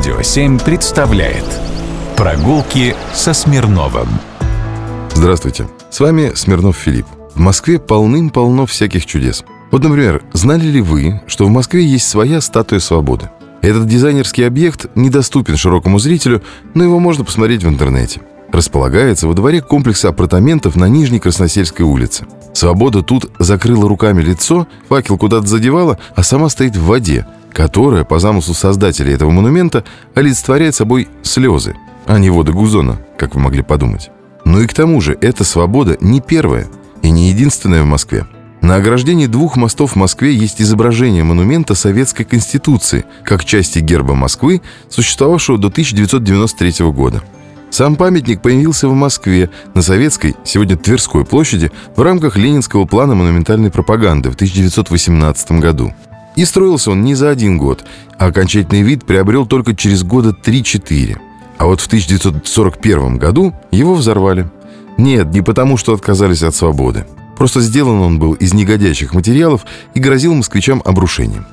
Радио 7 представляет Прогулки со Смирновым Здравствуйте, с вами Смирнов Филипп. В Москве полным-полно всяких чудес. Вот, например, знали ли вы, что в Москве есть своя статуя свободы? Этот дизайнерский объект недоступен широкому зрителю, но его можно посмотреть в интернете. Располагается во дворе комплекса апартаментов на Нижней Красносельской улице. Свобода тут закрыла руками лицо, факел куда-то задевала, а сама стоит в воде – которая, по замыслу создателей этого монумента, олицетворяет собой слезы, а не воды Гузона, как вы могли подумать. Но и к тому же эта свобода не первая и не единственная в Москве. На ограждении двух мостов в Москве есть изображение монумента Советской Конституции как части герба Москвы, существовавшего до 1993 года. Сам памятник появился в Москве на Советской, сегодня Тверской площади, в рамках Ленинского плана монументальной пропаганды в 1918 году. И строился он не за один год, а окончательный вид приобрел только через года 3-4. А вот в 1941 году его взорвали. Нет, не потому, что отказались от свободы. Просто сделан он был из негодящих материалов и грозил москвичам обрушением.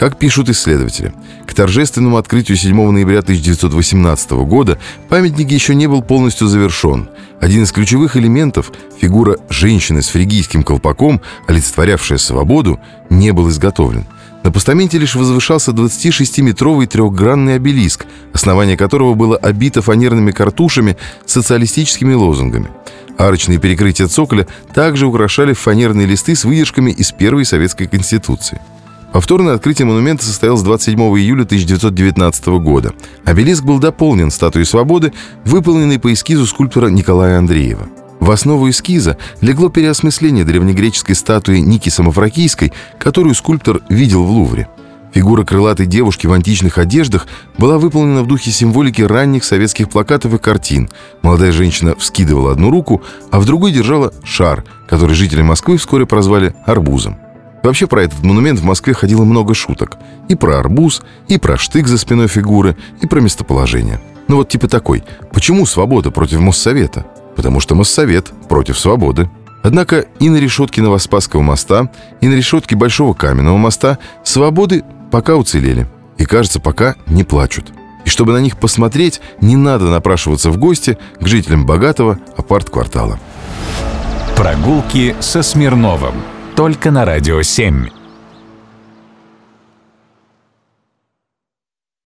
Как пишут исследователи, к торжественному открытию 7 ноября 1918 года памятник еще не был полностью завершен. Один из ключевых элементов, фигура женщины с фригийским колпаком, олицетворявшая свободу, не был изготовлен – на постаменте лишь возвышался 26-метровый трехгранный обелиск, основание которого было обито фанерными картушами с социалистическими лозунгами. Арочные перекрытия цоколя также украшали фанерные листы с выдержками из первой советской конституции. Повторное открытие монумента состоялось 27 июля 1919 года. Обелиск был дополнен статуей свободы, выполненной по эскизу скульптора Николая Андреева. В основу эскиза легло переосмысление древнегреческой статуи Ники Самофракийской, которую скульптор видел в Лувре. Фигура крылатой девушки в античных одеждах была выполнена в духе символики ранних советских плакатов и картин. Молодая женщина вскидывала одну руку, а в другой держала шар, который жители Москвы вскоре прозвали «арбузом». Вообще про этот монумент в Москве ходило много шуток. И про арбуз, и про штык за спиной фигуры, и про местоположение. Ну вот типа такой. Почему свобода против Моссовета? потому что Моссовет против свободы. Однако и на решетке Новоспасского моста, и на решетке Большого Каменного моста свободы пока уцелели. И, кажется, пока не плачут. И чтобы на них посмотреть, не надо напрашиваться в гости к жителям богатого апарт-квартала. Прогулки со Смирновым. Только на «Радио 7».